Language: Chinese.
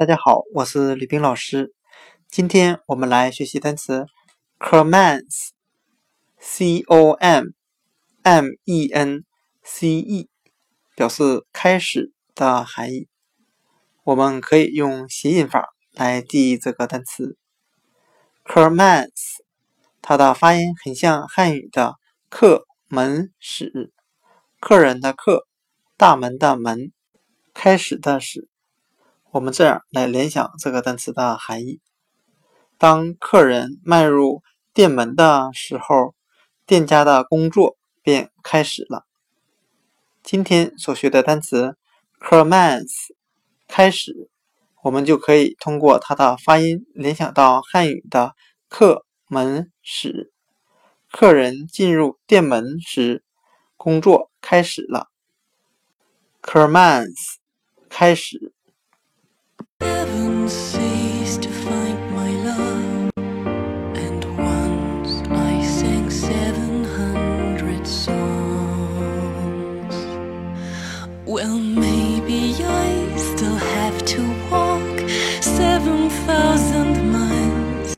大家好，我是李冰老师。今天我们来学习单词 commence，c o m m e n c e，表示开始的含义。我们可以用谐音法来记忆这个单词 commence，它的发音很像汉语的客门始，客人的客，大门的门，开始的始。我们这样来联想这个单词的含义：当客人迈入店门的时候，店家的工作便开始了。今天所学的单词 commence 开始，我们就可以通过它的发音联想到汉语的客门始，客人进入店门时，工作开始了。commence 开始。will make